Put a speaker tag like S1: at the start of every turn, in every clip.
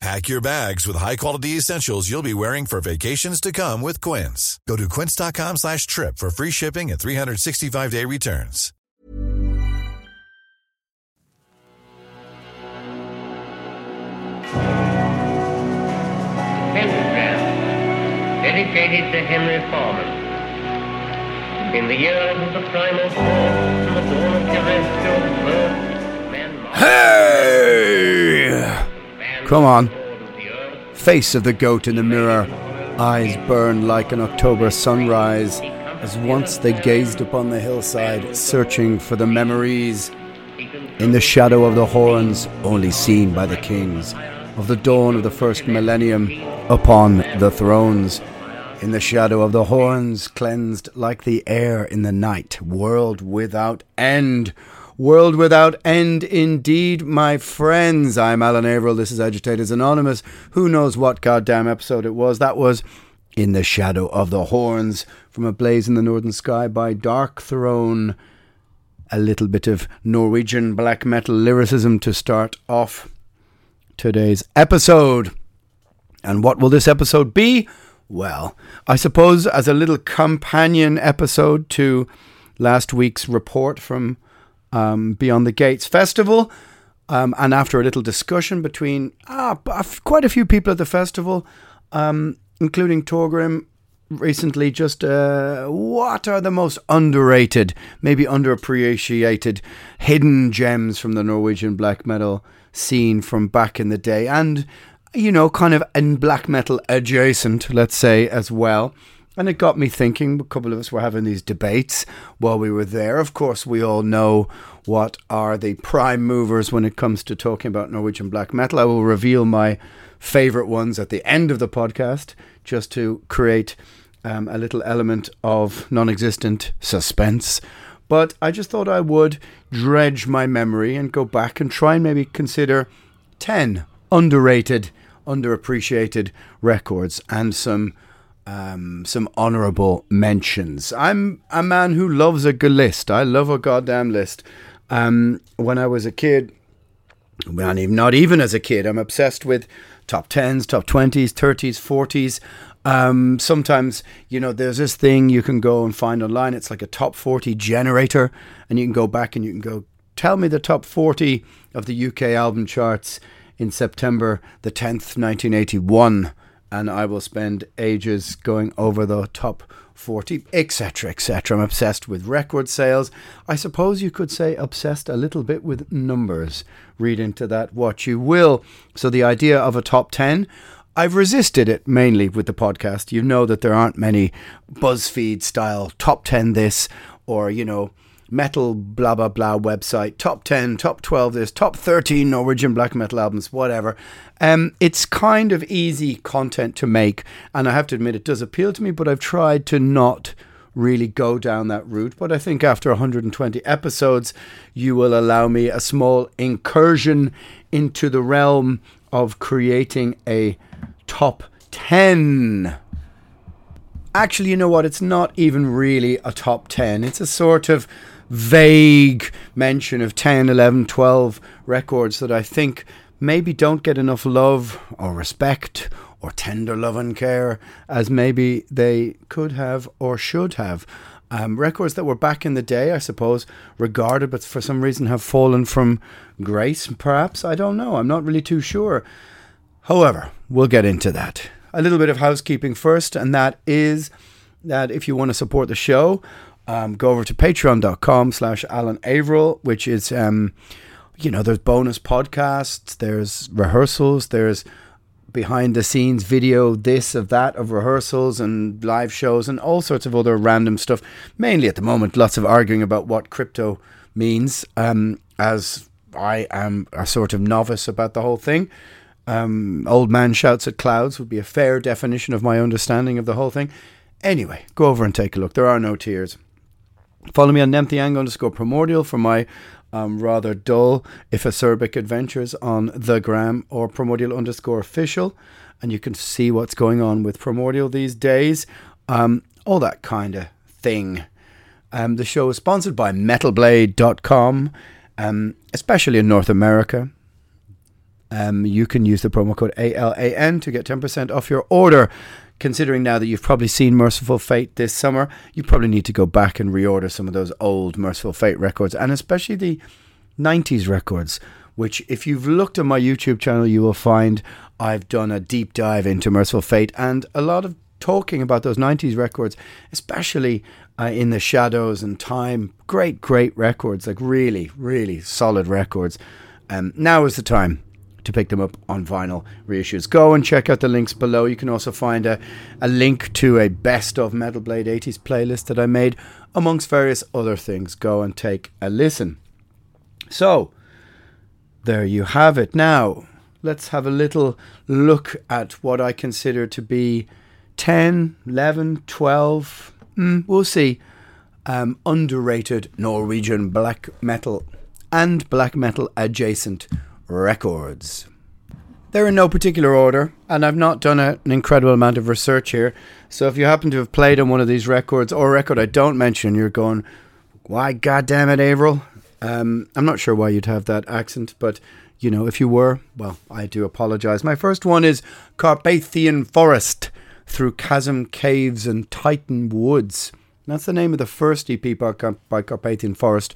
S1: Pack your bags with high-quality essentials you'll be wearing for vacations to come with Quince. Go to quince.com slash trip for free shipping and 365-day returns.
S2: Pentagram, dedicated to Henry Foreman. In the years of the primal force and the dawn of terrestrial birth, man
S3: Hey! Come on. Face of the goat in the mirror, eyes burn like an October sunrise, as once they gazed upon the hillside, searching for the memories. In the shadow of the horns, only seen by the kings, of the dawn of the first millennium, upon the thrones. In the shadow of the horns, cleansed like the air in the night, world without end. World without end, indeed, my friends. I'm Alan Averill. This is Agitators Anonymous. Who knows what goddamn episode it was? That was In the Shadow of the Horns from A Blaze in the Northern Sky by Darkthrone. A little bit of Norwegian black metal lyricism to start off today's episode. And what will this episode be? Well, I suppose as a little companion episode to last week's report from um, Beyond the Gates Festival, um, and after a little discussion between ah, quite a few people at the festival, um, including Torgrim, recently just uh, what are the most underrated, maybe underappreciated, hidden gems from the Norwegian black metal scene from back in the day, and you know, kind of in black metal adjacent, let's say, as well. And it got me thinking. A couple of us were having these debates while we were there. Of course, we all know what are the prime movers when it comes to talking about Norwegian black metal. I will reveal my favorite ones at the end of the podcast just to create um, a little element of non existent suspense. But I just thought I would dredge my memory and go back and try and maybe consider 10 underrated, underappreciated records and some um, some honourable mentions. I'm a man who loves a good list. I love a goddamn list. Um, when I was a kid, well, not even, not even as a kid, I'm obsessed with top 10s, top 20s, 30s, 40s. Um, sometimes, you know, there's this thing you can go and find online. It's like a top 40 generator, and you can go back and you can go, tell me the top 40 of the UK album charts in September the 10th, 1981. And I will spend ages going over the top 40, etc., etc. I'm obsessed with record sales. I suppose you could say obsessed a little bit with numbers. Read into that what you will. So, the idea of a top 10, I've resisted it mainly with the podcast. You know that there aren't many BuzzFeed style top 10 this or, you know, metal blah blah blah website top 10 top 12 this top 13 norwegian black metal albums whatever um it's kind of easy content to make and i have to admit it does appeal to me but i've tried to not really go down that route but i think after 120 episodes you will allow me a small incursion into the realm of creating a top 10 Actually, you know what? It's not even really a top 10. It's a sort of vague mention of 10, 11, 12 records that I think maybe don't get enough love or respect or tender love and care as maybe they could have or should have. Um, records that were back in the day, I suppose, regarded, but for some reason have fallen from grace, perhaps. I don't know. I'm not really too sure. However, we'll get into that. A little bit of housekeeping first, and that is that if you want to support the show, um, go over to patreon.com slash Alan Averill, which is, um, you know, there's bonus podcasts, there's rehearsals, there's behind the scenes video, this of that, of rehearsals and live shows and all sorts of other random stuff. Mainly at the moment, lots of arguing about what crypto means, um, as I am a sort of novice about the whole thing. Um, old man shouts at clouds would be a fair definition of my understanding of the whole thing. Anyway, go over and take a look. There are no tears. Follow me on Nemtheanga underscore primordial for my um, rather dull, if acerbic adventures on the gram or primordial underscore official. And you can see what's going on with primordial these days. Um, all that kind of thing. Um, the show is sponsored by metalblade.com, um, especially in North America. Um, you can use the promo code ALAN to get 10% off your order. Considering now that you've probably seen Mercyful Fate this summer, you probably need to go back and reorder some of those old Mercyful Fate records, and especially the 90s records, which, if you've looked at my YouTube channel, you will find I've done a deep dive into Mercyful Fate and a lot of talking about those 90s records, especially uh, in the shadows and time. Great, great records, like really, really solid records. Um, now is the time to pick them up on vinyl reissues. Go and check out the links below. You can also find a, a link to a best of Metal Blade 80s playlist that I made, amongst various other things. Go and take a listen. So, there you have it. Now, let's have a little look at what I consider to be 10, 11, 12, mm, we'll see, um, underrated Norwegian black metal and black metal adjacent records. They're in no particular order, and I've not done a, an incredible amount of research here. So if you happen to have played on one of these records or a record I don't mention, you're going, why, goddamn it, Averill? Um, I'm not sure why you'd have that accent, but you know, if you were, well, I do apologize. My first one is Carpathian Forest through Chasm Caves and Titan Woods. That's the name of the first EP by Carpathian Forest.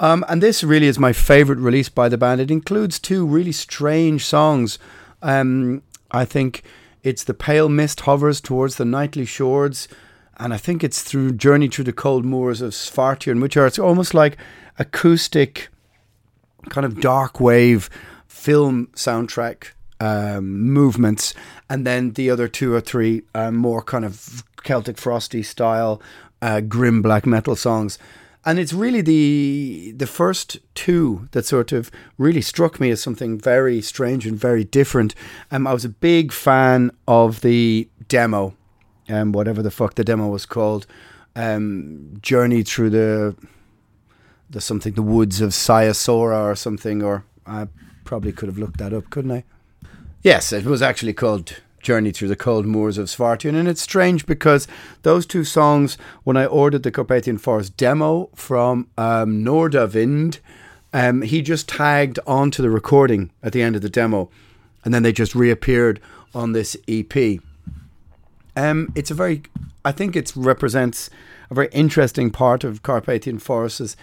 S3: Um, and this really is my favorite release by the band. It includes two really strange songs. Um, I think it's The Pale Mist Hovers Towards the Nightly Shores, and I think it's through Journey Through the Cold Moors of Svarttjern, which are it's almost like acoustic, kind of dark wave film soundtrack um, movements, and then the other two or three uh, more kind of Celtic Frosty style, uh, grim black metal songs and it's really the the first two that sort of really struck me as something very strange and very different. Um, I was a big fan of the demo, um, whatever the fuck the demo was called, um, Journey through the the something the woods of Siasora or something, or I probably could have looked that up, couldn't I? Yes, it was actually called journey through the cold moors of Svarttjern. And it's strange because those two songs, when I ordered the Carpathian Forest demo from um, Nordavind, um, he just tagged onto the recording at the end of the demo, and then they just reappeared on this EP. Um, it's a very, I think it represents a very interesting part of Carpathian Forest's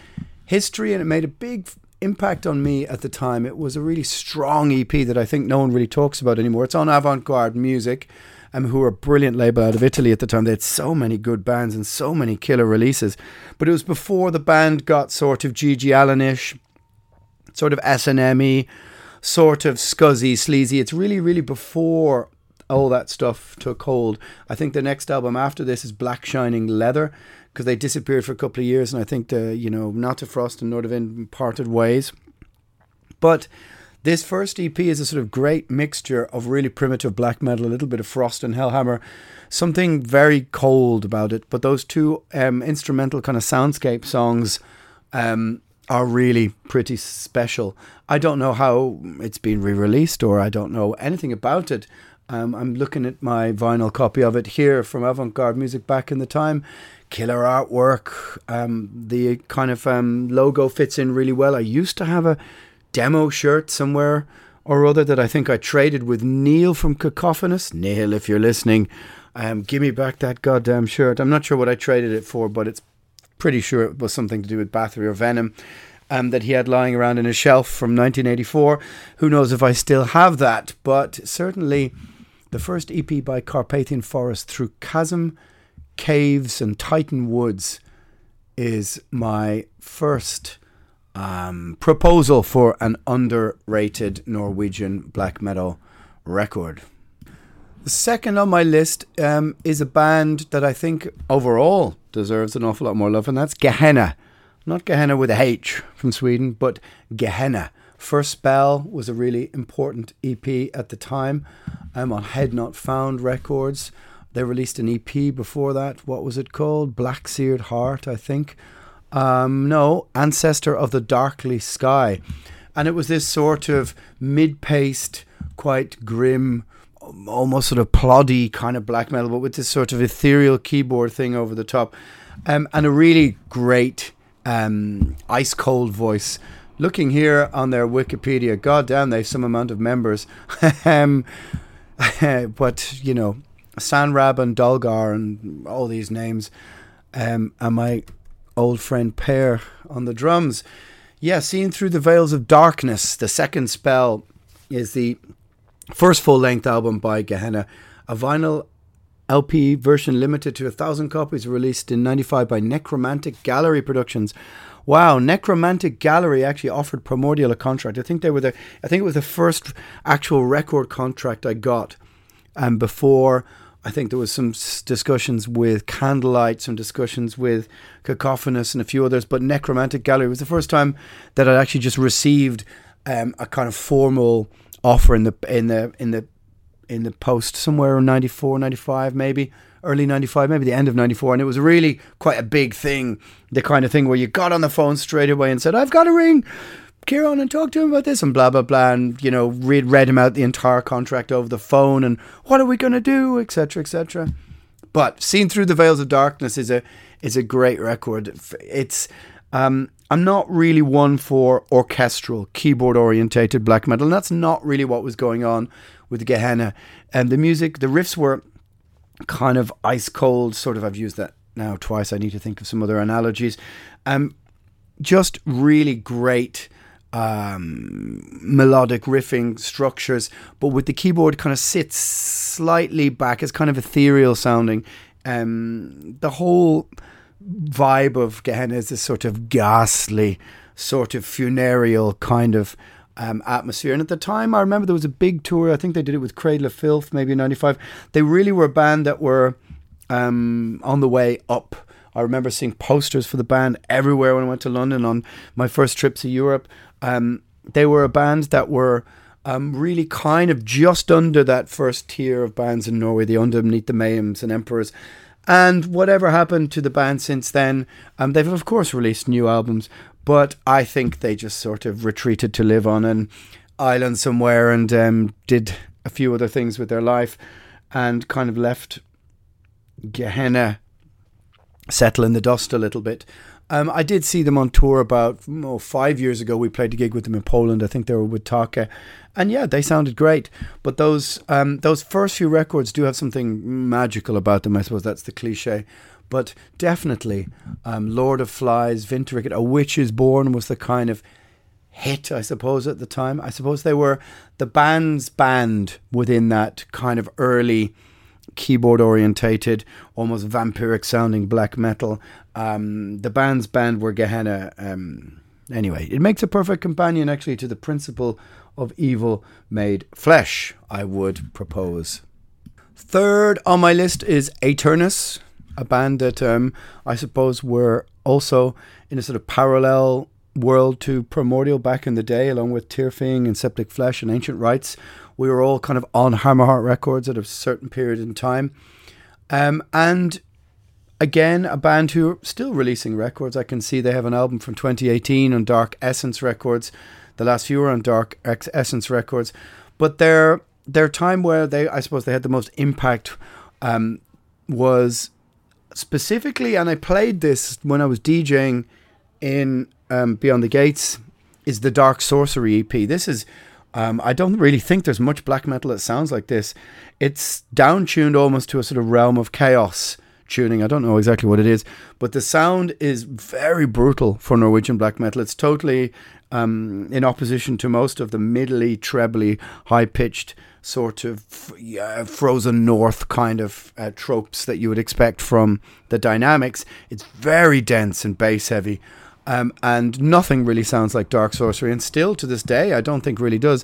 S3: history, and it made a big impact on me at the time. It was a really strong EP that I think no one really talks about anymore. It's on Avant Garde Music, um, who were a brilliant label out of Italy at the time. They had so many good bands and so many killer releases. But it was before the band got sort of GG Allenish, sort of S&M sort of scuzzy, sleazy. It's really, really before all that stuff took hold. I think the next album after this is Black Shining Leather because they disappeared for a couple of years, and I think the you know Nattefrost and Nordavind parted ways. But this first EP is a sort of great mixture of really primitive black metal, a little bit of Frost and Hellhammer, something very cold about it. But those two um, instrumental kind of soundscape songs um, are really pretty special. I don't know how it's been re released or I don't know anything about it. Um, I'm looking at my vinyl copy of it here from Avant Garde Music back in the time killer artwork. Um, the kind of um, logo fits in really well. I used to have a demo shirt somewhere or other that I think I traded with Neil from Cacophonous. Neil, if you're listening, um, give me back that goddamn shirt. I'm not sure what I traded it for, but it's pretty sure it was something to do with Bathory or Venom. Um, that he had lying around in a shelf from 1984. Who knows if I still have that? But certainly, the first EP by Carpathian Forest through chasm, caves, and Titan woods is my first um, proposal for an underrated Norwegian black metal record. The second on my list um, is a band that I think overall deserves an awful lot more love, and that's Gehenna. Not Gehenna with a H from Sweden, but Gehenna. First Spell was a really important EP at the time. I'm on Head Not Found Records. They released an EP before that. What was it called? Black Seared Heart, I think. Um, no, Ancestor of the Darkly Sky. And it was this sort of mid paced, quite grim, almost sort of ploddy kind of black metal, but with this sort of ethereal keyboard thing over the top. Um, and a really great um, ice cold voice. Looking here on their Wikipedia, god damn, they've some amount of members. um, but, you know, Sanrab and Dolgar and all these names. Um, and my old friend Per on the drums. Yeah, Seen Through the Veils of Darkness, the second spell, is the first full length album by Gehenna. A vinyl LP version limited to a thousand copies released in 95 by Necromantic Gallery Productions. Wow, Necromantic Gallery actually offered Primordial a contract. I think they were the I think it was the first actual record contract I got. And um, before I think there was some discussions with Candlelight, some discussions with Cacophonous, and a few others. But Necromantic Gallery was the first time that I actually just received um, a kind of formal offer in the in the in the in the post somewhere in 94, 95 maybe early 95 maybe the end of 94 and it was really quite a big thing the kind of thing where you got on the phone straight away and said i've got a ring Kieran and talk to him about this and blah blah blah and you know read read him out the entire contract over the phone and what are we going to do etc etc but seen through the veils of darkness is a is a great record. It's um, I'm not really one for orchestral keyboard orientated black metal and that's not really what was going on with Gehenna. And the music the riffs were kind of ice cold sort of I've used that now twice I need to think of some other analogies. Um just really great um, melodic riffing structures, but with the keyboard kind of sits slightly back, it's kind of ethereal sounding. Um, the whole vibe of Gehenna is this sort of ghastly, sort of funereal kind of um, atmosphere. And at the time, I remember there was a big tour. I think they did it with Cradle of Filth, maybe in '95. They really were a band that were um, on the way up. I remember seeing posters for the band everywhere when I went to London on my first trip to Europe. Um, they were a band that were um, really kind of just under that first tier of bands in Norway, the underneath the Mayhems and Emperors. And whatever happened to the band since then, um, they've of course released new albums, but I think they just sort of retreated to live on an island somewhere and um, did a few other things with their life and kind of left Gehenna settle in the dust a little bit. Um, I did see them on tour about oh, five years ago. We played a gig with them in Poland. I think they were with Taake, and yeah, they sounded great. But those um, those first few records do have something magical about them. I suppose that's the cliche. But definitely, um, Lord of Flies, Winterreget, A Witch is Born was the kind of hit, I suppose, at the time. I suppose they were the band's band within that kind of early keyboard orientated, almost vampiric sounding black metal. Um, the band's band were Gehenna. Um, anyway, it makes a perfect companion actually to the principle of evil made flesh, I would propose. Third on my list is Aeternus, a band that um, I suppose were also in a sort of parallel world to Primordial back in the day, along with Tyrfing and Septic Flesh and Ancient Rites. We were all kind of on Hammerheart Records at a certain period in time. Um, and again, a band who are still releasing records. I can see they have an album from 2018 on Dark Essence Records. The last few were on Dark Essence Records, but their their time where they, I suppose, they had the most impact um, was specifically, and I played this when I was DJing in um, Beyond the Gates, is the Dark Sorcery EP. This is um, I don't really think there's much black metal that sounds like this. It's down tuned almost to a sort of realm of chaos tuning. I don't know exactly what it is, but the sound is very brutal for Norwegian black metal. It's totally um, in opposition to most of the middly, trebly, high pitched sort of yeah, frozen north kind of uh, tropes that you would expect from the dynamics. It's very dense and bass heavy. Um, and nothing really sounds like Dark Sorcery, and still to this day, I don't think really does.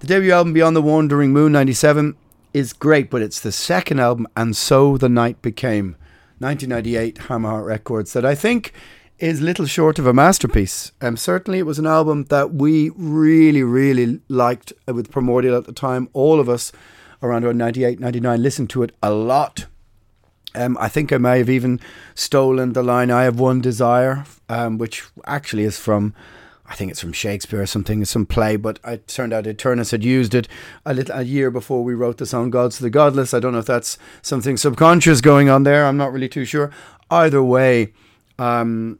S3: The debut album Beyond the Wandering Moon '97 is great, but it's the second album, and so the night became 1998 Hammerheart Records that I think is little short of a masterpiece. Um, certainly, it was an album that we really, really liked with Primordial at the time. All of us around 98, 99 listened to it a lot. Um, I think I may have even stolen the line "I have one desire," um, which actually is from, I think it's from Shakespeare or something, some play. But it turned out Aeternus had used it a little a year before we wrote the song "Gods to the Godless." I don't know if that's something subconscious going on there. I'm not really too sure. Either way, um,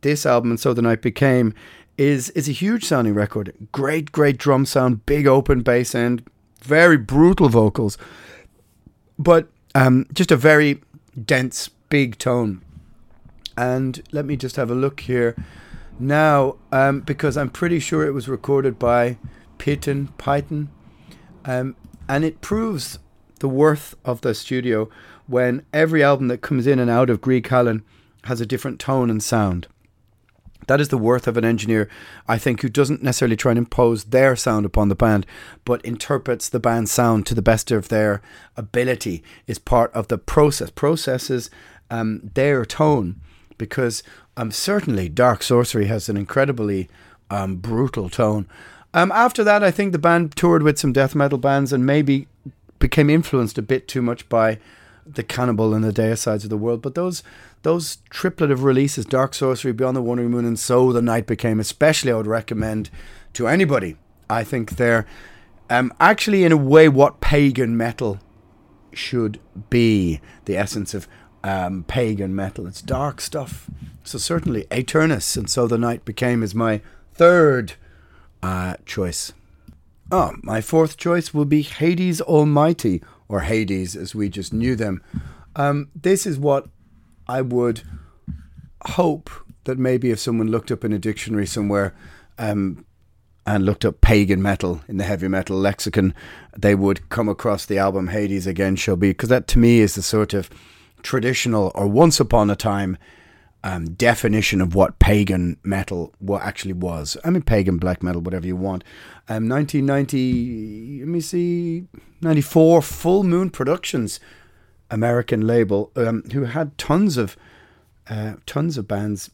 S3: this album and so the night became is is a huge sounding record. Great, great drum sound, big open bass end, very brutal vocals, but um, just a very dense, big tone. And let me just have a look here now, um, because I'm pretty sure it was recorded by Peyton Python, um, and it proves the worth of the studio when every album that comes in and out of Grieg Hallen has a different tone and sound. That is the worth of an engineer, I think, who doesn't necessarily try and impose their sound upon the band, but interprets the band's sound to the best of their ability, is part of the process, processes um, their tone. Because um, certainly Dark Sorcery has an incredibly um, brutal tone. Um, after that, I think the band toured with some death metal bands and maybe became influenced a bit too much by the Cannibal and the Deicides of the world. But those those triplet of releases, Dark Sorcery, Beyond the Wandering Moon, and So the Night Became, especially I would recommend to anybody. I think they're um, actually, in a way, what pagan metal should be the essence of um, pagan metal. It's dark stuff. So, certainly, Aeternus and So the Night Became is my third uh, choice. Oh, my fourth choice will be Hades Almighty, or Hades as we just knew them. Um, this is what I would hope that maybe if someone looked up in a dictionary somewhere um, and looked up pagan metal in the heavy metal lexicon, they would come across the album Hades Again Shall Be, because that to me is the sort of traditional or once upon a time um, definition of what pagan metal what actually was. I mean, pagan black metal, whatever you want. Um, 1990, let me see, 94, Full Moon Productions American label um, who had tons of uh, tons of bands.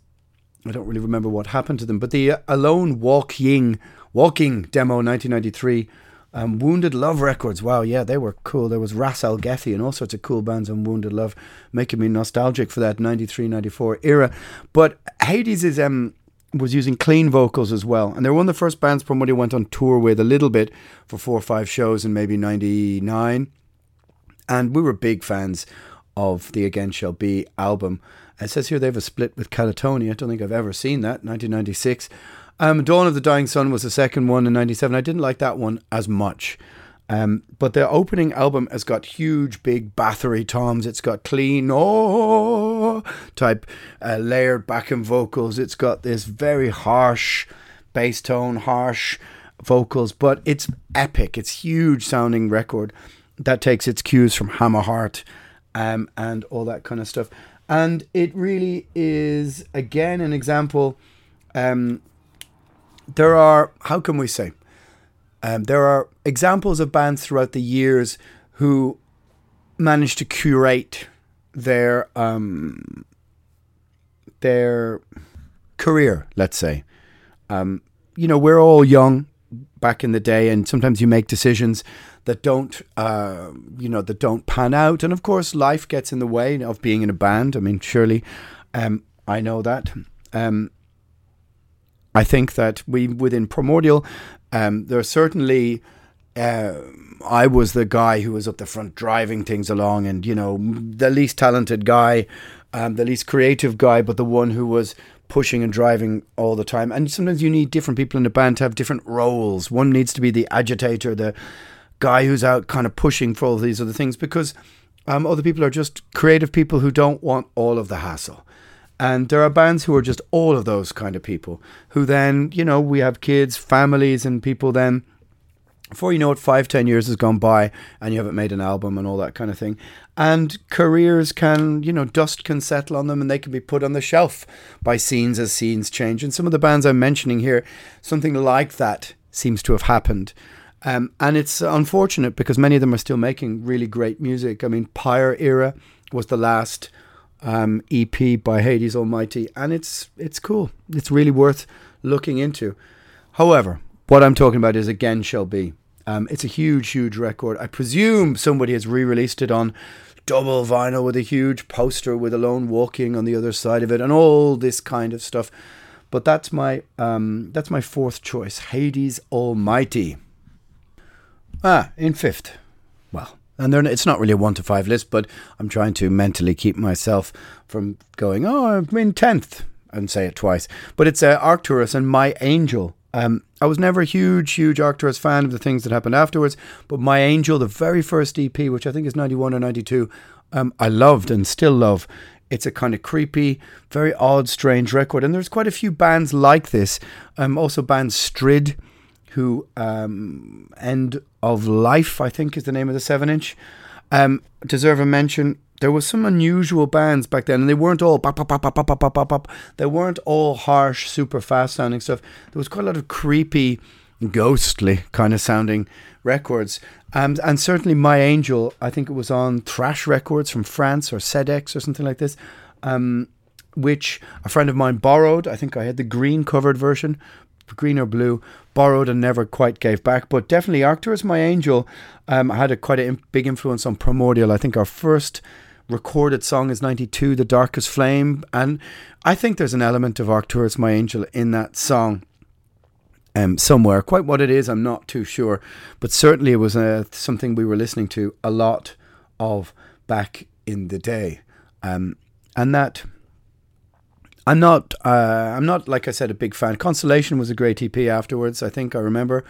S3: I don't really remember what happened to them, but the uh, Alone Walking Walking demo 1993. Um, Wounded Love Records. Wow, yeah, they were cool. There was Ras Algethi and all sorts of cool bands on Wounded Love, making me nostalgic for that 93 94 era. But Hades is um, was using clean vocals as well. And they're one of the first bands Primordial went on tour with a little bit for four or five shows in maybe 99. And we were big fans of the Again Shall Be album. It says here they have a split with Katatonia. I don't think I've ever seen that. 1996. Um, Dawn of the Dying Sun was the second one in 97. I didn't like that one as much. Um, but their opening album has got huge, big Bathory toms. It's got clean, oh, type uh, layered backing vocals. It's got this very harsh bass tone, harsh vocals, but it's epic. It's huge sounding record that takes its cues from Hammerheart um, and all that kind of stuff. And it really is, again, an example. Um, there are, how can we say? Um, there are examples of bands throughout the years who managed to curate their um, their career, let's say. Um, you know, we're all young back in the day, and sometimes you make decisions that don't, uh, you know, that don't pan out. And of course, life gets in the way of being in a band. I mean, surely, um, I know that. Um, I think that we within Primordial, um, there are certainly. Uh, I was the guy who was up the front driving things along, and you know, the least talented guy, um, the least creative guy, but the one who was pushing and driving all the time. And sometimes you need different people in the band to have different roles. One needs to be the agitator, the guy who's out kind of pushing for all these other things because Um, other people are just creative people who don't want all of the hassle. And there are bands who are just all of those kind of people who then, you know, we have kids, families, and people then before you know it, five, ten years has gone by and you haven't made an album and all that kind of thing. And careers can, you know, dust can settle on them and they can be put on the shelf by scenes as scenes change. And some of the bands I'm mentioning here, something like that seems to have happened. Um, and it's unfortunate because many of them are still making really great music. I mean, Pyre Era was the last um, EP by Hades Almighty, and it's it's cool. It's really worth looking into. However, what I'm talking about is Again Shall Be. Um, it's a huge, huge record. I presume somebody has re released it on double vinyl with a huge poster with Alone Walking on the other side of it and all this kind of stuff. But that's my um, that's my fourth choice, Hades Almighty. Ah, in fifth. And it's not really a one to five list, but I'm trying to mentally keep myself from going, oh, I'm in tenth and say it twice. But it's uh, Arcturus and My Angel. Um, I was never a huge, huge Arcturus fan of the things that happened afterwards, but My Angel, the very first EP, which I think is 91 or 92, um, I loved and still love. It's a kind of creepy, very odd, strange record. And there's quite a few bands like this. Um, also, bands Strid, who um, End of Life, I think is the name of the 7 inch, um, deserve a mention there was some unusual bands back then, and they weren't all pop, pop, pop, pop, pop, pop, pop, pop. They weren't all harsh, super fast sounding stuff. There was quite a lot of creepy, ghostly kind of sounding records. Um, and certainly My Angel, I think it was on Thrash Records from France or Sedex or something like this, um, which a friend of mine borrowed. I think I had the green covered version, green or blue, borrowed and never quite gave back. But definitely Arcturus My Angel um, had a quite a big influence on Primordial. I think our first recorded song is 92, The Darkest Flame. And I think there's an element of Arcturus, My Angel in that song. Um, somewhere. Quite what it is, I'm not too sure, but certainly it was uh, something we were listening to a lot of back in the day, um, and that I'm not. Uh, I'm not like I said a big fan. Constellation was a great EP afterwards. I think I remember,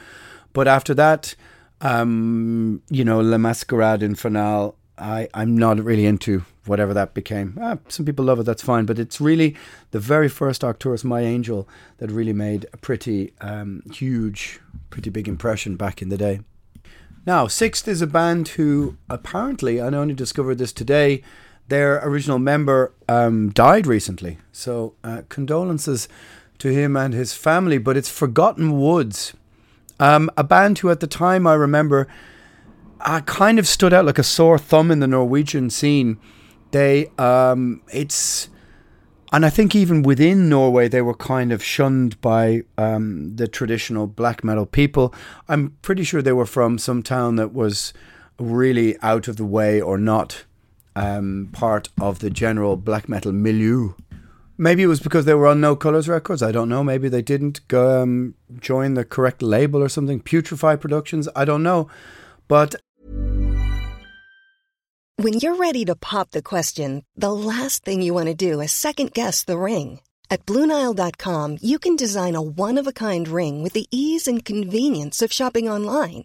S3: but after that, um, you know, La Mascarade Infernale I, I'm not really into whatever that became. Ah, some people love it, that's fine. But it's really the very first Arcturus, My Angel, that really made a pretty um, huge, pretty big impression back in the day. Now, Sixth is a band who apparently, I only discovered this today, their original member um, died recently. So, uh, condolences to him and his family. But it's Forgotten Woods, um, a band who at the time I remember I kind of stood out like a sore thumb in the Norwegian scene. They, um, it's, and I think even within Norway, they were kind of shunned by um, the traditional black metal people. I'm pretty sure they were from some town that was really out of the way or not um, part of the general black metal milieu. Maybe it was because they were on No Colors Records. I don't know. Maybe they didn't go, um, join the correct label or something. Putrefy Productions. I don't know. But
S4: when you're ready to pop the question, the last thing you want to do is second guess the ring. At Bluenile.com, you can design a one of a kind ring with the ease and convenience of shopping online.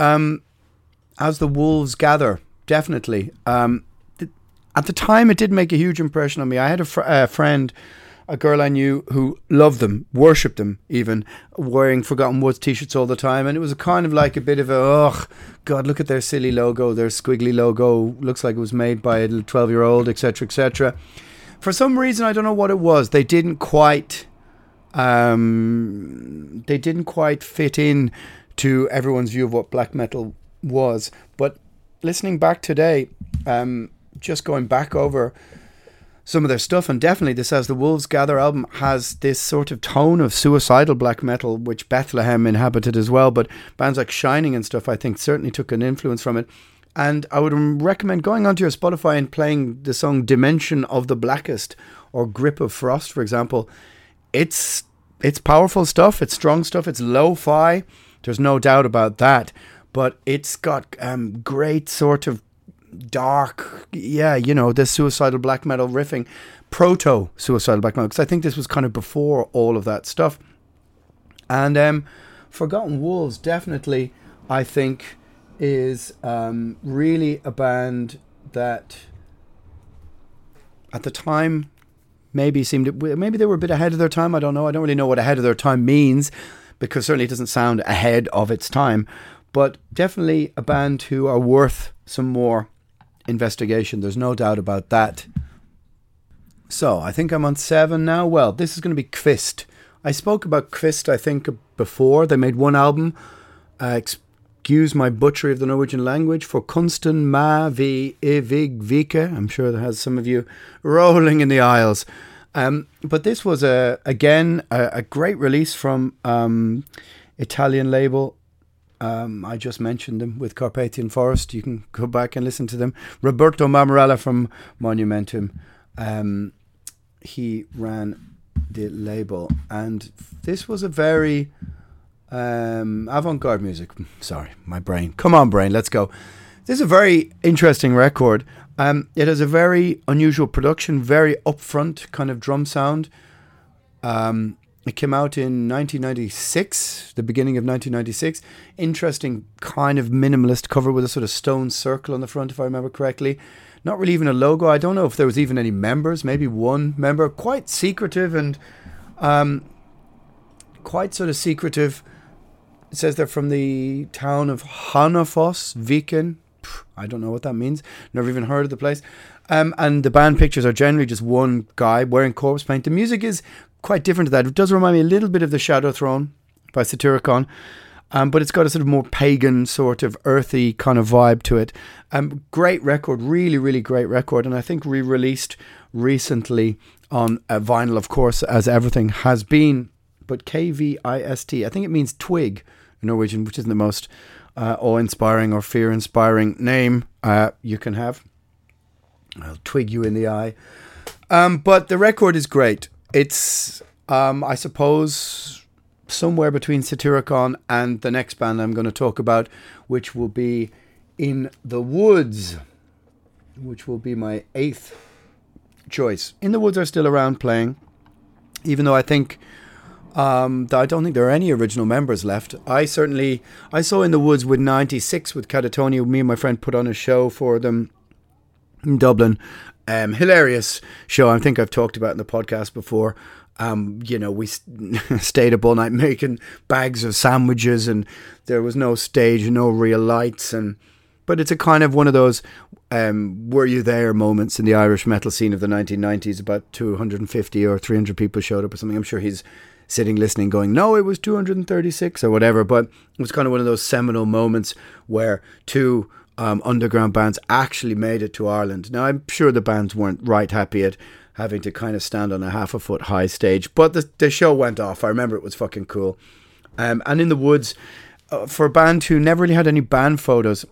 S3: Um, as the wolves gather, definitely. Um, th- at the time, it did make a huge impression on me. I had a fr- uh, friend, a girl I knew, who loved them, worshipped them, even wearing Forgotten Woods t-shirts all the time, and it was a kind of like a bit of a, oh God, look at their silly logo, their squiggly logo, looks like it was made by a twelve-year-old, etc., etc. For some reason, I don't know what it was. They didn't quite, um, they didn't quite fit in to everyone's view of what black metal was. But listening back today, um, just going back over some of their stuff, and definitely this As the Wolves Gather album has this sort of tone of suicidal black metal, which Bethlehem inhabited as well. But bands like Shining and stuff, I think, certainly took an influence from it. And I would recommend going onto your Spotify and playing the song Dimension of the Blackest or Grip of Frost, for example. It's it's powerful stuff, it's strong stuff, it's lo-fi. There's no doubt about that. But it's got um, great sort of dark, yeah, you know, this suicidal black metal riffing, proto suicidal black metal, because I think this was kind of before all of that stuff. And um, Forgotten Woods definitely, I think, is um, really a band that at the time maybe seemed maybe they were a bit ahead of their time. I don't know. I don't really know what ahead of their time means because certainly it doesn't sound ahead of its time. But definitely a band who are worth some more investigation. There's no doubt about that. So I think I'm on seven now. Well, this is going to be Kvist. I spoke about Kvist, I think, before. They made one album. Uh, excuse my butchery of the Norwegian language for Kunsten ma vi evig vike. I'm sure that has some of you rolling in the aisles. Um, but this was a again a, a great release from um, Italian label. Um, I just mentioned them with Carpathian Forest. You can go back and listen to them. Roberto Mammarella from Monumentum. Um, he ran the label, and this was a very um, avant-garde music. Sorry, my brain. Come on, brain. Let's go. This is a very interesting record. Um, it has a very unusual production, very upfront kind of drum sound. Um, it came out in 1996, the beginning of 1996. Interesting kind of minimalist cover with a sort of stone circle on the front, if I remember correctly. Not really even a logo. I don't know if there was even any members, maybe one member. Quite secretive and um, quite sort of secretive. It says they're from the town of Hanafoss, Viken. I don't know what that means. Never even heard of the place. Um, and the band pictures are generally just one guy wearing corpse paint. The music is quite different to that. It does remind me a little bit of the Shadow Throne by Satyricon, um, but it's got a sort of more pagan, sort of earthy kind of vibe to it. Um, great record, really, really great record, and I think re-released recently on a vinyl, of course, as everything has been. But K V I S T, I think it means twig in Norwegian, which isn't the most uh, awe-inspiring or fear-inspiring name uh, you can have. I'll twig you in the eye. Um, but the record is great. It's, um, I suppose, somewhere between Satyricon and the next band I'm going to talk about, which will be In the Woods, which will be my eighth choice. In the Woods are still around playing, even though I think um, I don't think there are any original members left. I certainly I saw In the Woods with '96 with Katatonia. Me and my friend put on a show for them in Dublin. Um, hilarious show. I think I've talked about in the podcast before. Um, you know, we st- stayed up all night making bags of sandwiches, and there was no stage, no real lights, and but it's a kind of one of those um, were you there moments in the Irish metal scene of the 1990s. About 250 or 300 people showed up or something. I'm sure he's sitting listening, going, "No, it was 236 or whatever." But it was kind of one of those seminal moments where two um, underground bands actually made it to Ireland. Now, I'm sure the bands weren't right happy at having to kind of stand on a half a foot high stage, but the, the show went off. I remember it was fucking cool. Um, and in the woods, uh, for a band who never really had any band photos,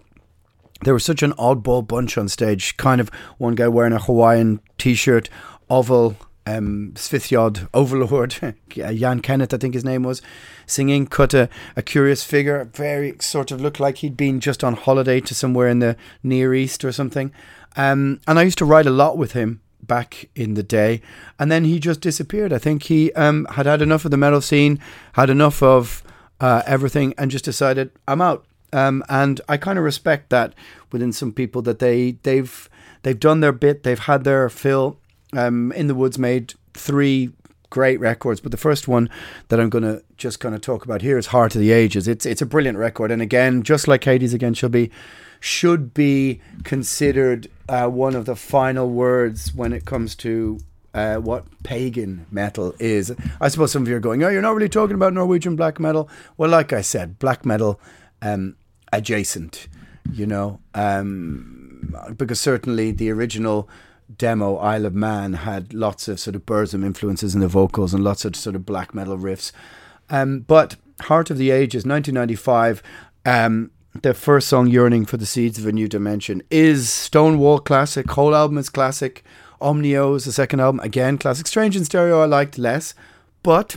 S3: there was such an oddball bunch on stage. Kind of one guy wearing a Hawaiian t-shirt, oval, um, Svithjod Overlord, Jan Kenneth, I think his name was, singing. Cut a, a curious figure, very sort of looked like he'd been just on holiday to somewhere in the Near East or something. Um, and I used to ride a lot with him back in the day, and then he just disappeared. I think he um, had had enough of the metal scene, had enough of uh, everything, and just decided I'm out. Um, and I kind of respect that within some people that they they've they've done their bit, they've had their fill. Um, in the Woods made three great records, but the first one that I'm going to just kind of talk about here is Heart of the Ages. It's it's a brilliant record, and again, just like Hades again, should be should be considered uh, one of the final words when it comes to uh, what pagan metal is. I suppose some of you are going, "Oh, you're not really talking about Norwegian black metal." Well, like I said, black metal um, adjacent, you know, um, because certainly the original demo Isle of Men had lots of sort of Burzum influences in the vocals and lots of sort of black metal riffs. Um, but Heart of the Ages, 1995, um, the first song, Yearning for the Seeds of a New Dimension, is Stonewall classic. Whole album is classic. Omnio is the second album, again classic. Strange in Stereo I liked less, but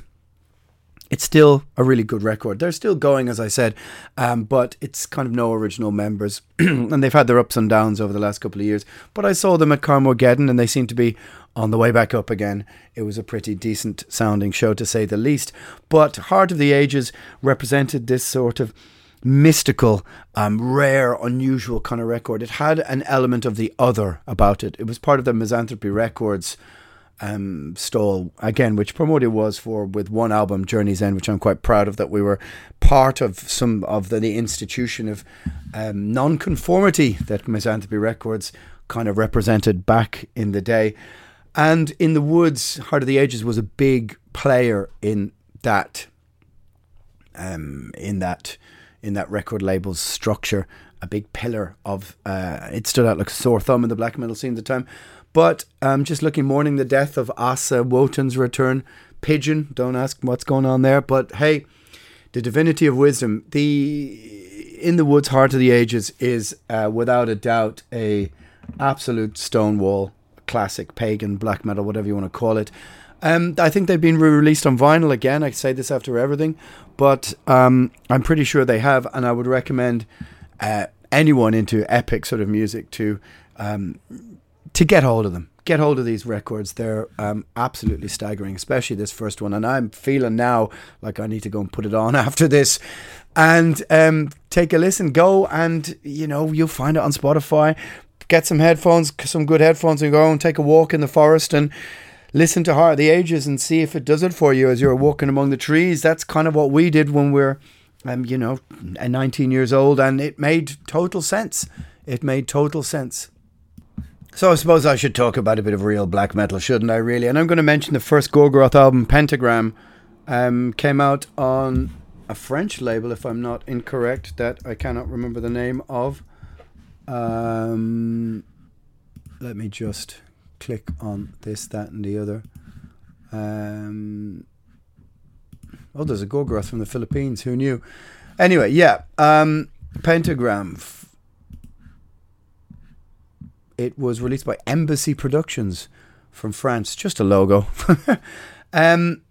S3: it's still a really good record. They're still going, as I said, um, but it's kind of no original members, and they've had their ups and downs over the last couple of years. But I saw them at Karmøygeddon, and they seem to be on the way back up again. It was a pretty decent sounding show, to say the least. But Heart of the Ages represented this sort of mystical, um, rare, unusual kind of record. It had an element of the other about it. It was part of the Misanthropy Records um, stall again, which Primordial was for with one album, Journey's End, which I'm quite proud of. That we were part of some of the, the institution of um, non-conformity that Misanthropy Records kind of represented back in the day. And in the Woods, Heart of the Ages was a big player in that, um, in that, in that record label's structure. A big pillar of uh, it stood out like a sore thumb in the black metal scene at the time. But um, just looking, mourning the death of Aase Wotan's return. Pigeon, don't ask what's going on there. But hey, the divinity of wisdom, the in the woods, heart of the ages is uh, without a doubt a absolute stonewall classic, pagan black metal, whatever you want to call it. Um, I think they've been re-released on vinyl again. I say this after everything, but um, I'm pretty sure they have, and I would recommend uh, anyone into epic sort of music to um, to get hold of them. Get hold of these records. They're um, absolutely staggering, especially this first one. And I'm feeling now like I need to go and put it on after this and um, take a listen. Go and, you know, you'll find it on Spotify. Get some headphones, some good headphones, and go and take a walk in the forest and listen to Heart of the Ages and see if it does it for you as you're walking among the trees. That's kind of what we did when we we're, um, you know, 19 years old, and it made total sense. It made total sense. So I suppose I should talk about a bit of real black metal, shouldn't I? Really, and I'm going to mention the first Gorgoroth album, Pentagram, um, came out on a French label, if I'm not incorrect. That I cannot remember the name of. Um, let me just click on this, that, and the other. Um, oh, there's a Gorgoroth from the Philippines. Who knew? Anyway, yeah. Um, Pentagram it was released by Embassy Productions from France. Just a logo. um,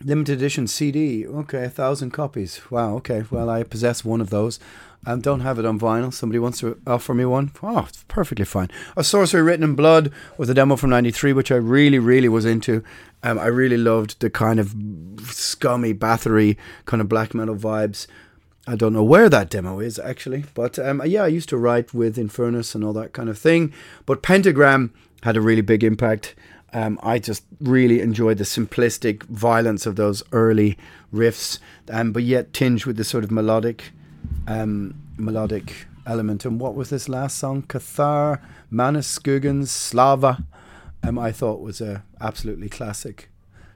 S3: limited edition CD. Okay, a thousand copies. Wow. Okay. Well, I possess one of those. Um, don't have it on vinyl. Somebody wants to offer me one. Oh, it's perfectly fine. A Sorcery Written in Blood was a demo from '93, which I really, really was into. Um, I really loved the kind of scummy, battery kind of black metal vibes. I don't know where that demo is actually, but um, yeah, I used to write with Infernus and all that kind of thing. But Pentagram had a really big impact. Um, I just really enjoyed the simplistic violence of those early riffs, um, but yet tinged with the sort of melodic, um, melodic element. And what was this last song? Cathar, Måneskyggens, Slava. Um, I thought was a absolutely classic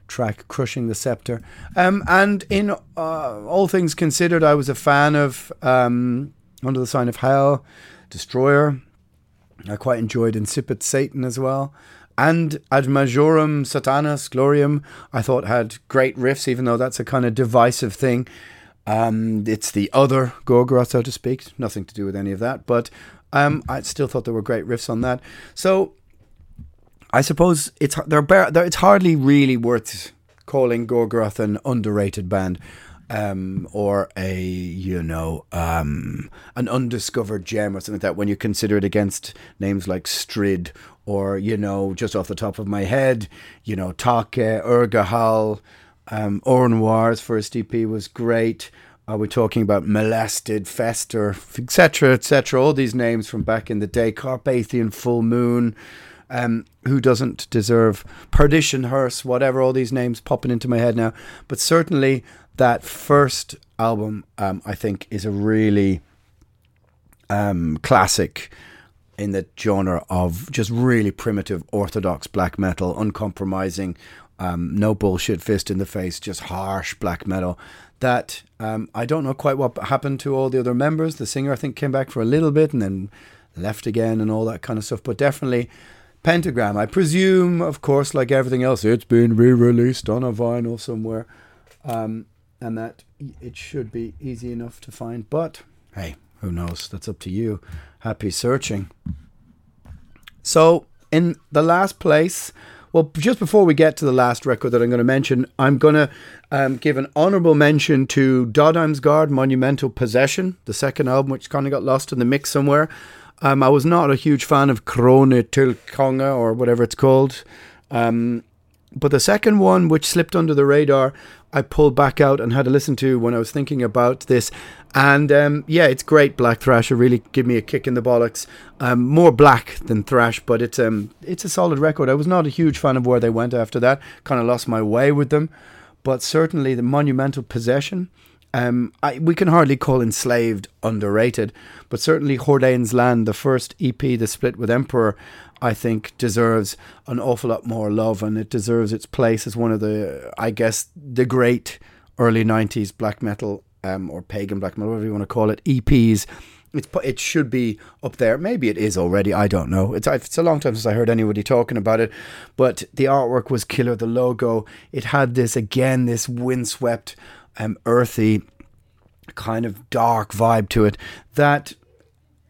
S3: track, Crushing the Scepter. Um, and in uh, all things considered, I was a fan of um, Under the Sign of Hell, Destroyer. I quite enjoyed Incipit Satan as well. and Ad Majorem Sathanas Gloriam, I thought had great riffs, even though that's a kind of divisive thing. Um, it's the other Gorgoroth, so to speak. Nothing to do with any of that, but um, I still thought there were great riffs on that. So I suppose it's they're, they're it's hardly really worth calling Gorgoroth an underrated band. Um, or a you know um, an undiscovered gem or something like that when you consider it against names like Strid or you know just off the top of my head you know Taake Urgehal um, first EP was great are we talking about molested fester etc etc all these names from back in the day Carpathian Full Moon um, who doesn't deserve Perdition Hearse, whatever, all these names popping into my head now. But certainly that first album, um, I think, is a really um, classic in the genre of just really primitive, orthodox black metal, uncompromising, um, no bullshit, fist in the face, just harsh black metal. That um, I don't know quite what happened to all the other members. The singer, I think, came back for a little bit and then left again and all that kind of stuff. But definitely Pentagram. I presume, of course, like everything else, it's been re released on a vinyl somewhere. Um, and that it should be easy enough to find. But hey, who knows? That's up to you. Happy searching. So, in the last place, well, just before we get to the last record that I'm going to mention, I'm going to um, give an honourable mention to Dodheimsgard Monumental Possession, the second album, which kind of got lost in the mix somewhere. Um, I was not a huge fan of Kronet til Konge or whatever it's called. Um, but the second one, which slipped under the radar, I pulled back out and had to listen to when I was thinking about this. And um, yeah, it's great black thrash. It really give me a kick in the bollocks. Um, more black than thrash, but it's um it's a solid record. I was not a huge fan of where they went after that. Kind of lost my way with them, but certainly the monumental possession. Um, I, we can hardly call Enslaved underrated, but certainly Hordanes Land, the first EP, the split with Emperor, I think deserves an awful lot more love and it deserves its place as one of the, I guess, the great early 90s black metal um, or pagan black metal, whatever you want to call it, EPs. It's, it should be up there. Maybe it is already. I don't know. It's, it's a long time since I heard anybody talking about it. But the artwork was killer. The logo, it had this, again, this windswept, um, earthy, kind of dark vibe to it that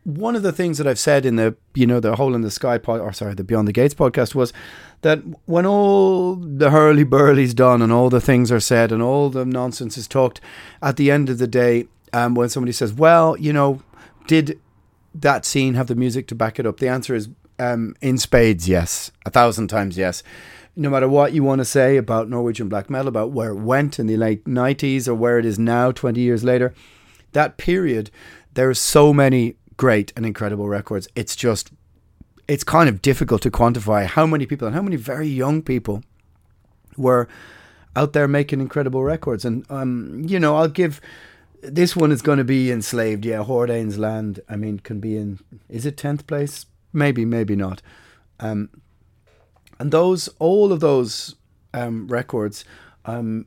S3: one of the things that I've said in the you know the hole in the sky pod, or sorry the Beyond the Gates podcast was that when all the hurly burly's done and all the things are said and all the nonsense is talked, at the end of the day, um, when somebody says, "Well, you know, did that scene have the music to back it up?" The answer is um, in spades, yes, a thousand times yes. No matter what you want to say about Norwegian black metal, about where it went in the late '90s or where it is now, 20 years later, that period, there are so many great and incredible records. It's just, it's kind of difficult to quantify how many people and how many very young people were out there making incredible records. And, um, you know, I'll give this one is going to be enslaved. Yeah, Hordanes Land, I mean, can be in, is it 10th place? Maybe, maybe not. Um, and those, all of those um, records, um,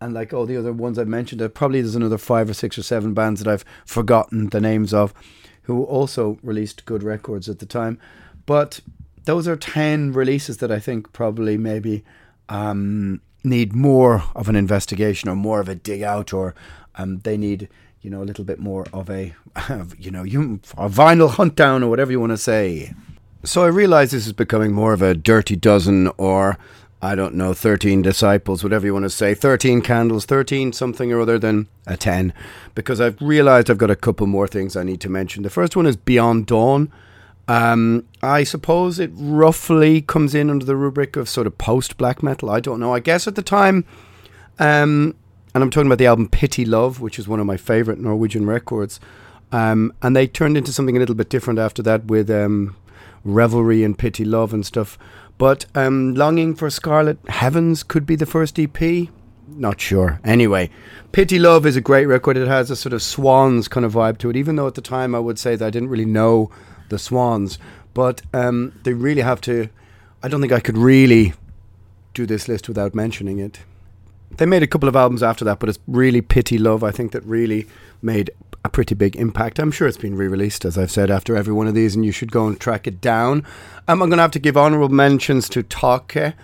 S3: and like all the other ones I've mentioned, there probably there's another five or six or seven bands that I've forgotten the names of who also released good records at the time. But those are 10 releases that I think probably maybe um, need more of an investigation or more of a dig out, or um, they need, you know, a little bit more of a, you know, you a vinyl hunt down or whatever you want to say. So I realize this is becoming more of a dirty dozen or I don't know, 13 disciples, whatever you want to say, 13 candles, 13 something or other than a 10, because I've realized I've got a couple more things I need to mention. The first one is Beyond Dawn. Um, I suppose it roughly comes in under the rubric of sort of post black metal. I don't know. I guess at the time, um, and I'm talking about the album Pity Love, which is one of my favorite Norwegian records. Um, and they turned into something a little bit different after that with um, Revelry and Pity Love and stuff. But um, Longing for Scarlet Heavens could be the first EP. Not sure. Anyway, Pity Love is a great record. It has a sort of Swans kind of vibe to it, even though at the time I would say that I didn't really know the Swans. But um, they really have to. I don't think I could really do this list without mentioning it. They made a couple of albums after that, but it's really Pity Love, I think, that really made a pretty big impact. I'm sure it's been re-released, as I've said, after every one of these, and you should go and track it down. Um, I'm going to have to give honourable mentions to Taake,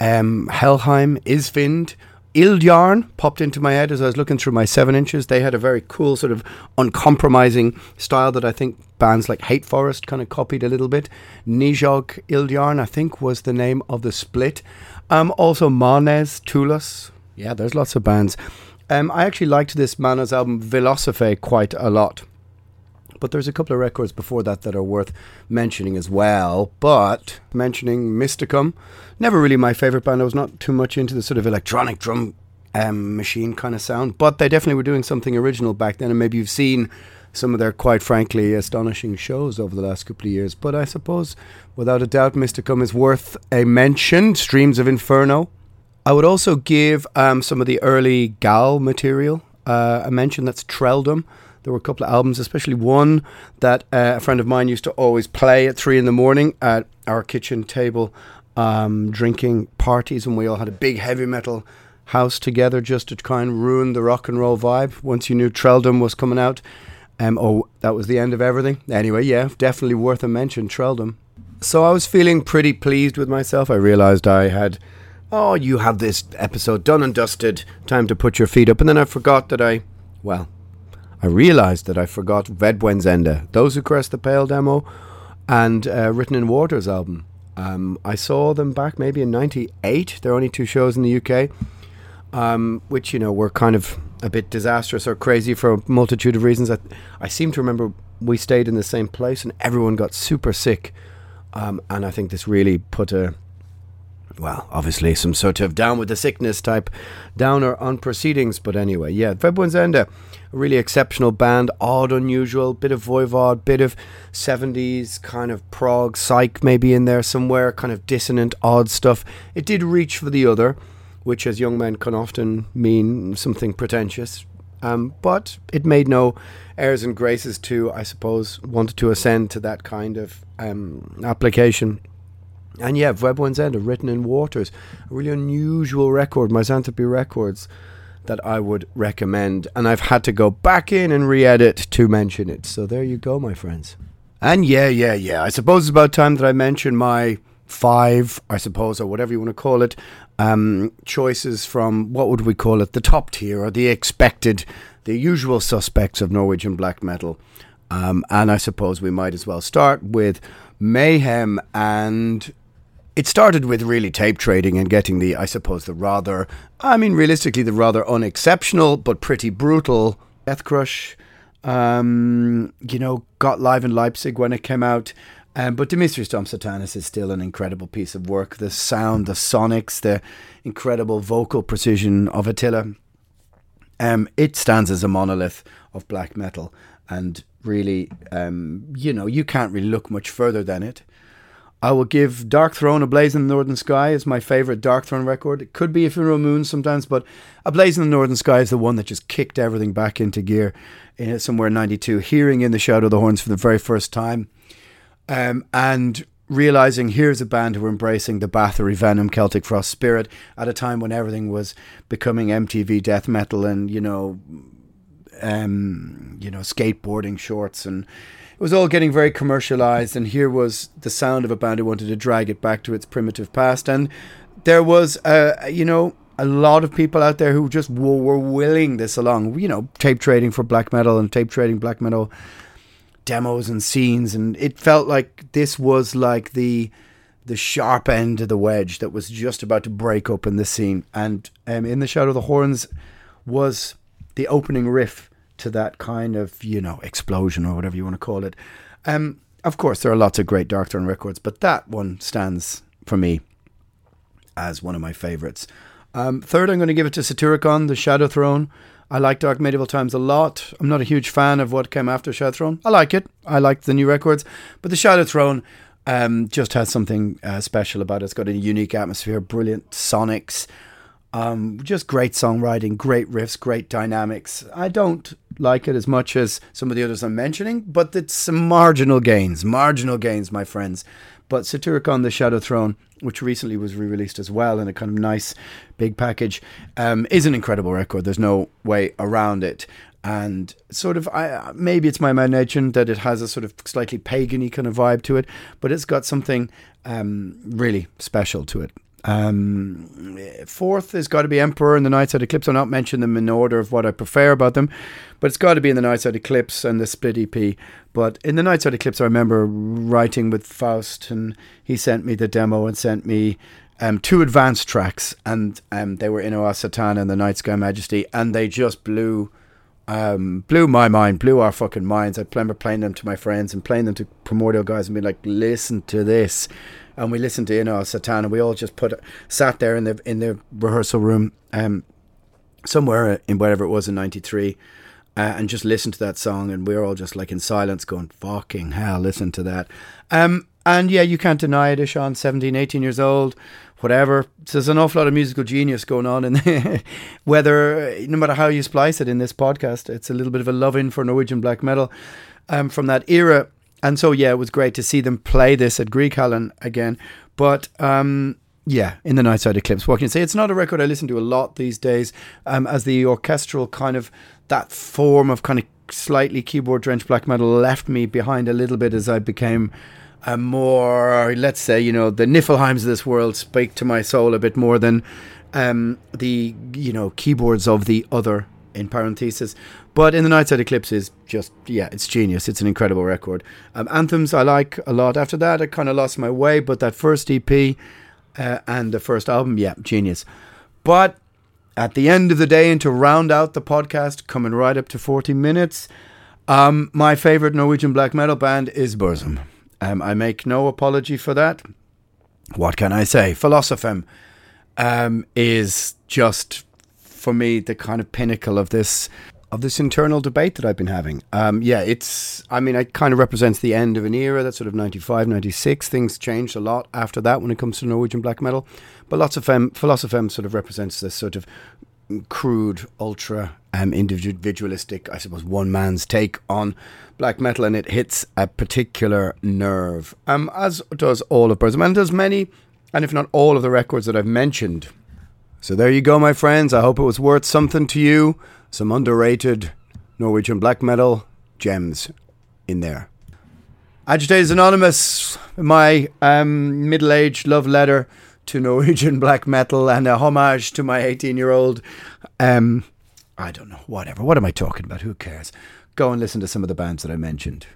S3: um, Helheim, Isvind, Ildjarn popped into my head as I was looking through my seven inches. They had a very cool, sort of uncompromising style that I think bands like Hate Forest kind of copied a little bit. Nidhogg Ildjarn, I think, was the name of the split. Um, also Manes, Tulus. Yeah, there's lots of bands. Um, I actually liked this Manes album Vilosophe quite a lot. But there's a couple of records before that that are worth mentioning as well. But mentioning Mysticum, never really my favourite band. I was not too much into the sort of electronic drum um, machine kind of sound. But they definitely were doing something original back then. And maybe you've seen some of their quite frankly astonishing shows over the last couple of years. But I suppose, without a doubt, Mysticum is worth a mention. Streams of Inferno. I would also give um, some of the early Gaahl material uh, a mention. That's Trelldom. There were a couple of albums, especially one that uh, a friend of mine used to always play at three in the morning at our kitchen table, um, drinking parties, and we all had a big heavy metal house together just to try and ruin the rock and roll vibe. Once you knew Trelldom was coming out, um, oh, that was the end of everything. Anyway, yeah, definitely worth a mention, Trelldom. So I was feeling pretty pleased with myself. I realised I had, oh, you have this episode done and dusted, time to put your feet up. And then I forgot that I, well, I realised that I forgot Ved Buens Ende, Those Who Caress the Pale demo, and uh, Written in Waters album. Um, I saw them back maybe in '98. There are only two shows in the UK, um, which you know were kind of a bit disastrous or crazy for a multitude of reasons. I, I seem to remember we stayed in the same place and everyone got super sick, um, and I think this really put a well, obviously some sort of down with the sickness type downer on proceedings. But anyway, yeah, Ved Buens Ende, a really exceptional band, odd, unusual, bit of Voivod, bit of 70s kind of prog, psych maybe in there somewhere, kind of dissonant, odd stuff. It did reach for the other, which as young men can often mean something pretentious. Um, but it made no airs and graces to, I suppose, wanted to ascend to that kind of um, application. And yeah, Ved Buens Ende, written in waters, a really unusual record, Misanthropy Records, that I would recommend. And I've had to go back in and re edit to mention it. So there you go, my friends. And yeah, yeah, yeah. I suppose it's about time that I mention my five, I suppose, or whatever you want to call it, um, choices from what would we call it, the top tier or the expected, the usual suspects of Norwegian black metal. Um, and I suppose we might as well start with Mayhem and it started with really tape trading and getting the, I suppose, the rather, I mean, realistically, the rather unexceptional but pretty brutal Deathcrush. Um, you know, got live in Leipzig when it came out. Um, but De Mysteriis Dom Sathanas is still an incredible piece of work. The sound, the sonics, the incredible vocal precision of Attila. Um, it stands as a monolith of black metal. And really, um, you know, you can't really look much further than it. I will give Darkthrone, A Blaze in the Northern Sky is my favourite Darkthrone record. It could be a Funeral Moon sometimes, but A Blaze in the Northern Sky is the one that just kicked everything back into gear in somewhere in 92. Hearing In the Shadow of the Horns for the very first time um, and realizing here's a band who are embracing the Bathory Venom Celtic Frost spirit at a time when everything was becoming MTV death metal and, you know, um, you know, skateboarding shorts and it was all getting very commercialized, and here was the sound of a band who wanted to drag it back to its primitive past. And there was, uh, you know, a lot of people out there who just w- were willing this along. You know, tape trading for black metal and tape trading black metal demos and scenes, and it felt like this was like the the sharp end of the wedge that was just about to break open the scene. And um, in the Shadow of the Horns was the opening riff to that kind of, you know, explosion or whatever you want to call it. Um, of course, there are lots of great Darkthrone records, but that one stands for me as one of my favorites. Um, third, I'm going to give it to Satyricon, the Shadow Throne. I like Dark Medieval Times a lot. I'm not a huge fan of what came after Shadow Throne. I like it. I like the new records, but the Shadow Throne um, just has something uh, special about it. It's got a unique atmosphere, brilliant sonics, um, just great songwriting, great riffs, great dynamics. I don't like it as much as some of the others I'm mentioning, but it's some marginal gains, marginal gains, my friends. But Satyricon the Shadow Throne, which recently was re released as well in a kind of nice big package, um, is an incredible record. There's no way around it. and sort of I maybe it's my imagination that it has a sort of slightly pagany kind of vibe to it, but it's got something um, really special to it. Um, fourth has got to be Emperor and the Nightside Eclipse. I'll not mention them in order of what I prefer about them, but it's got to be in the Nightside Eclipse and the Split EP. But in the Nightside Eclipse, I remember writing with Faust, and he sent me the demo and sent me um, two advanced tracks, and um, they were Inno a Satana and the Night Sky Majesty, and they just blew. Um, blew my mind, blew our fucking minds. I remember playing them to my friends and playing them to primordial guys and being like, "Listen to this," and we listened to Inno a Satana, and we all just put sat there in the in the rehearsal room, um, somewhere in whatever it was in '93, uh, and just listened to that song, and we were all just like in silence, going, "Fucking hell, listen to that." Um, and yeah, you can't deny it, Ihsahn, 17, 18 years old, whatever. So there's an awful lot of musical genius going on, and whether, no matter how you splice it in this podcast, it's a little bit of a love in for Norwegian black metal um, from that era. And so, yeah, it was great to see them play this at Grieghallen again. But um, yeah, in the Nightside Eclipse, what can you say? It's not a record I listen to a lot these days, um, as the orchestral kind of that form of kind of slightly keyboard drenched black metal left me behind a little bit as I became a more, let's say, you know, the Nifelheims of this world speak to my soul a bit more than um, the, you know, keyboards of the other, in parenthesis. But in the Nightside Eclipse is just, yeah, it's genius. It's an incredible record. Um, anthems I like a lot. After that, I kind of lost my way, but that first EP uh, and the first album, yeah, genius. But at the end of the day, and to round out the podcast, coming right up to 40 minutes, um, my favorite Norwegian black metal band is Burzum. Um, I make no apology for that. What can I say? Filosofem um, is just for me the kind of pinnacle of this of this internal debate that I've been having. Um, yeah, it's, I mean, it kind of represents the end of an era, that sort of 95, 96. Things changed a lot after that when it comes to Norwegian black metal. But lots of fem, Filosofem sort of represents this sort of crude, ultra um, individualistic, I suppose, one man's take on black metal, and it hits a particular nerve, um, as does all of Burzum, and does many, and if not all of the records that I've mentioned. So there you go, my friends. I hope it was worth something to you. Some underrated Norwegian black metal gems in there. Agitators Anonymous, my um, middle aged love letter to Norwegian black metal and a homage to my 18 year old. Um, I don't know, whatever. What am I talking about? Who cares? Go and listen to some of the bands that I mentioned.